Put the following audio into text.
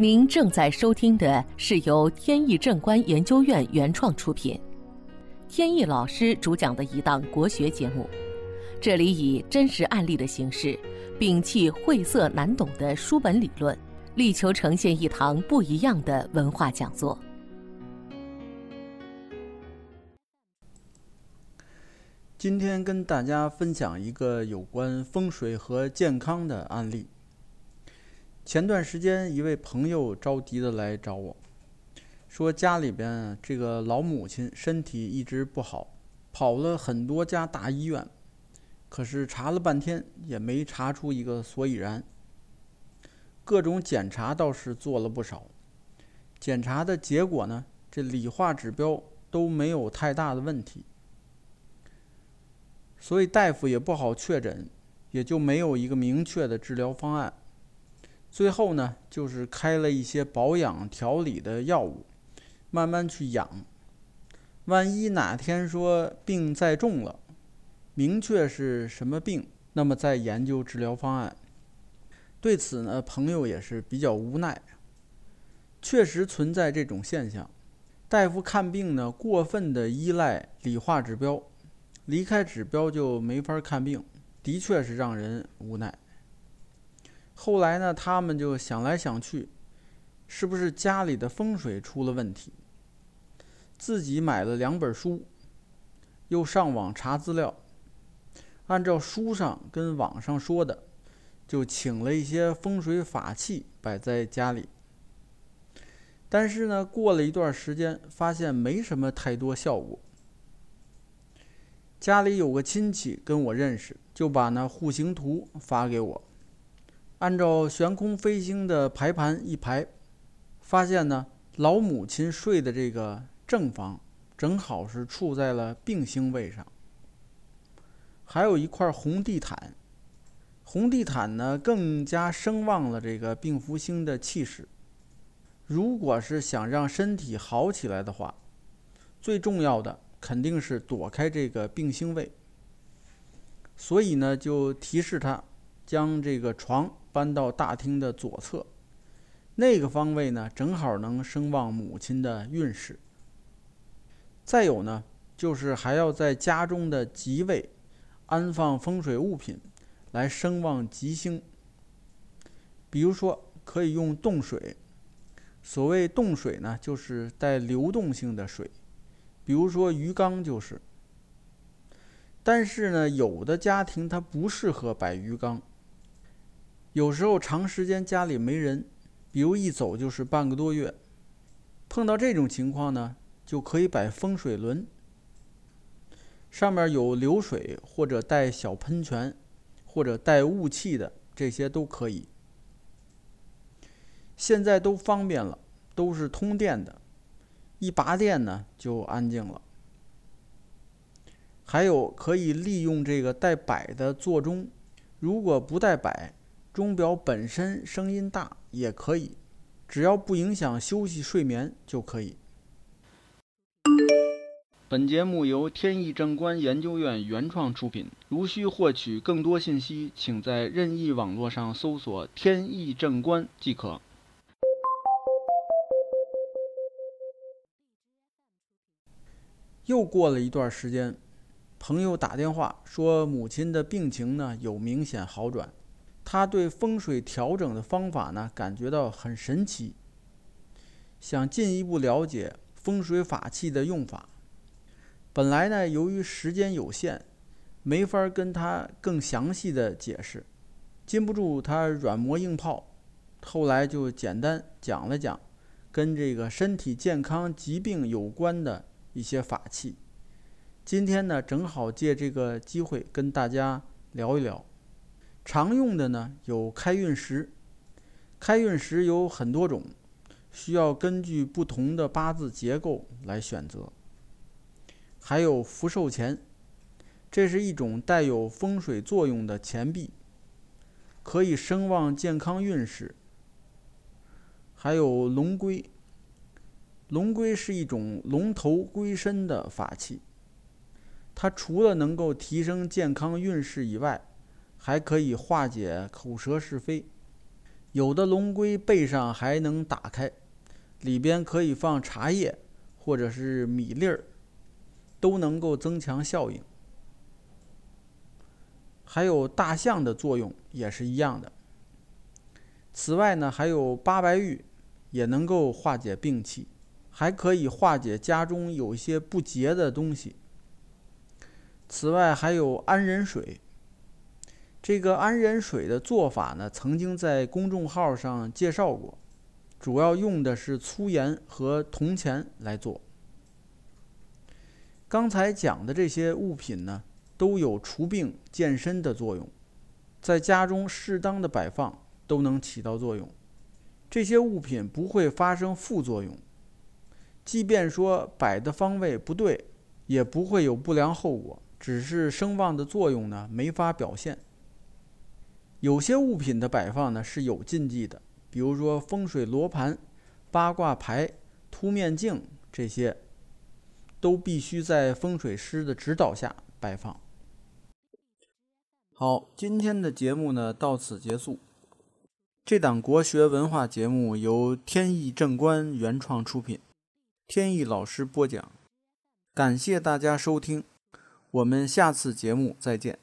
您正在收听的是由天意正观研究院原创出品，天意老师主讲的一档国学节目。这里以真实案例的形式，摒弃晦涩难懂的书本理论，力求呈现一堂不一样的文化讲座。今天跟大家分享一个有关风水和健康的案例。前段时间，一位朋友着急的来找我，说家里边这个老母亲身体一直不好，跑了很多家大医院，可是查了半天也没查出一个所以然。各种检查倒是做了不少，检查的结果呢，这理化指标都没有太大的问题。所以大夫也不好确诊，也就没有一个明确的治疗方案。最后呢，就是开了一些保养调理的药物，慢慢去养。万一哪天说病再重了，明确是什么病，那么再研究治疗方案。对此呢，朋友也是比较无奈。确实存在这种现象，大夫看病呢，过分的依赖理化指标。离开指标就没法看病，的确是让人无奈。后来呢，他们就想来想去，是不是家里的风水出了问题？自己买了两本书，又上网查资料，按照书上跟网上说的，就请了一些风水法器摆在家里。但是呢，过了一段时间，发现没什么太多效果。家里有个亲戚跟我认识，就把那户型图发给我，按照悬空飞星的排盘一排，发现呢老母亲睡的这个正房正好是处在了病星位上，还有一块红地毯，红地毯呢更加声旺了这个病符星的气势。如果是想让身体好起来的话，最重要的。肯定是躲开这个病星位，所以呢，就提示他将这个床搬到大厅的左侧，那个方位呢，正好能声旺母亲的运势。再有呢，就是还要在家中的吉位安放风水物品，来声旺吉星。比如说，可以用冻水。所谓冻水呢，就是带流动性的水。比如说鱼缸就是，但是呢，有的家庭它不适合摆鱼缸。有时候长时间家里没人，比如一走就是半个多月，碰到这种情况呢，就可以摆风水轮，上面有流水或者带小喷泉，或者带雾气的，这些都可以。现在都方便了，都是通电的。一拔电呢，就安静了。还有可以利用这个带摆的座钟，如果不带摆，钟表本身声音大也可以，只要不影响休息睡眠就可以。本节目由天意正观研究院原创出品。如需获取更多信息，请在任意网络上搜索“天意正观”即可。又过了一段时间，朋友打电话说母亲的病情呢有明显好转，他对风水调整的方法呢感觉到很神奇，想进一步了解风水法器的用法。本来呢由于时间有限，没法跟他更详细的解释，禁不住他软磨硬泡，后来就简单讲了讲跟这个身体健康疾病有关的。一些法器，今天呢正好借这个机会跟大家聊一聊。常用的呢有开运石，开运石有很多种，需要根据不同的八字结构来选择。还有福寿钱，这是一种带有风水作用的钱币，可以声旺健康运势。还有龙龟。龙龟是一种龙头龟身的法器，它除了能够提升健康运势以外，还可以化解口舌是非。有的龙龟背上还能打开，里边可以放茶叶或者是米粒儿，都能够增强效应。还有大象的作用也是一样的。此外呢，还有八白玉，也能够化解病气，还可以化解家中有些不洁的东西。此外还有安人水。这个安人水的做法呢，曾经在公众号上介绍过，主要用的是粗盐和铜钱来做。刚才讲的这些物品呢，都有除病健身的作用，在家中适当的摆放都能起到作用。这些物品不会发生副作用，即便说摆的方位不对，也不会有不良后果，只是声望的作用呢没法表现。有些物品的摆放呢是有禁忌的，比如说风水罗盘、八卦牌、凸面镜这些，都必须在风水师的指导下摆放。好，今天的节目呢到此结束。这档国学文化节目由天意正观原创出品，天意老师播讲，感谢大家收听，我们下次节目再见。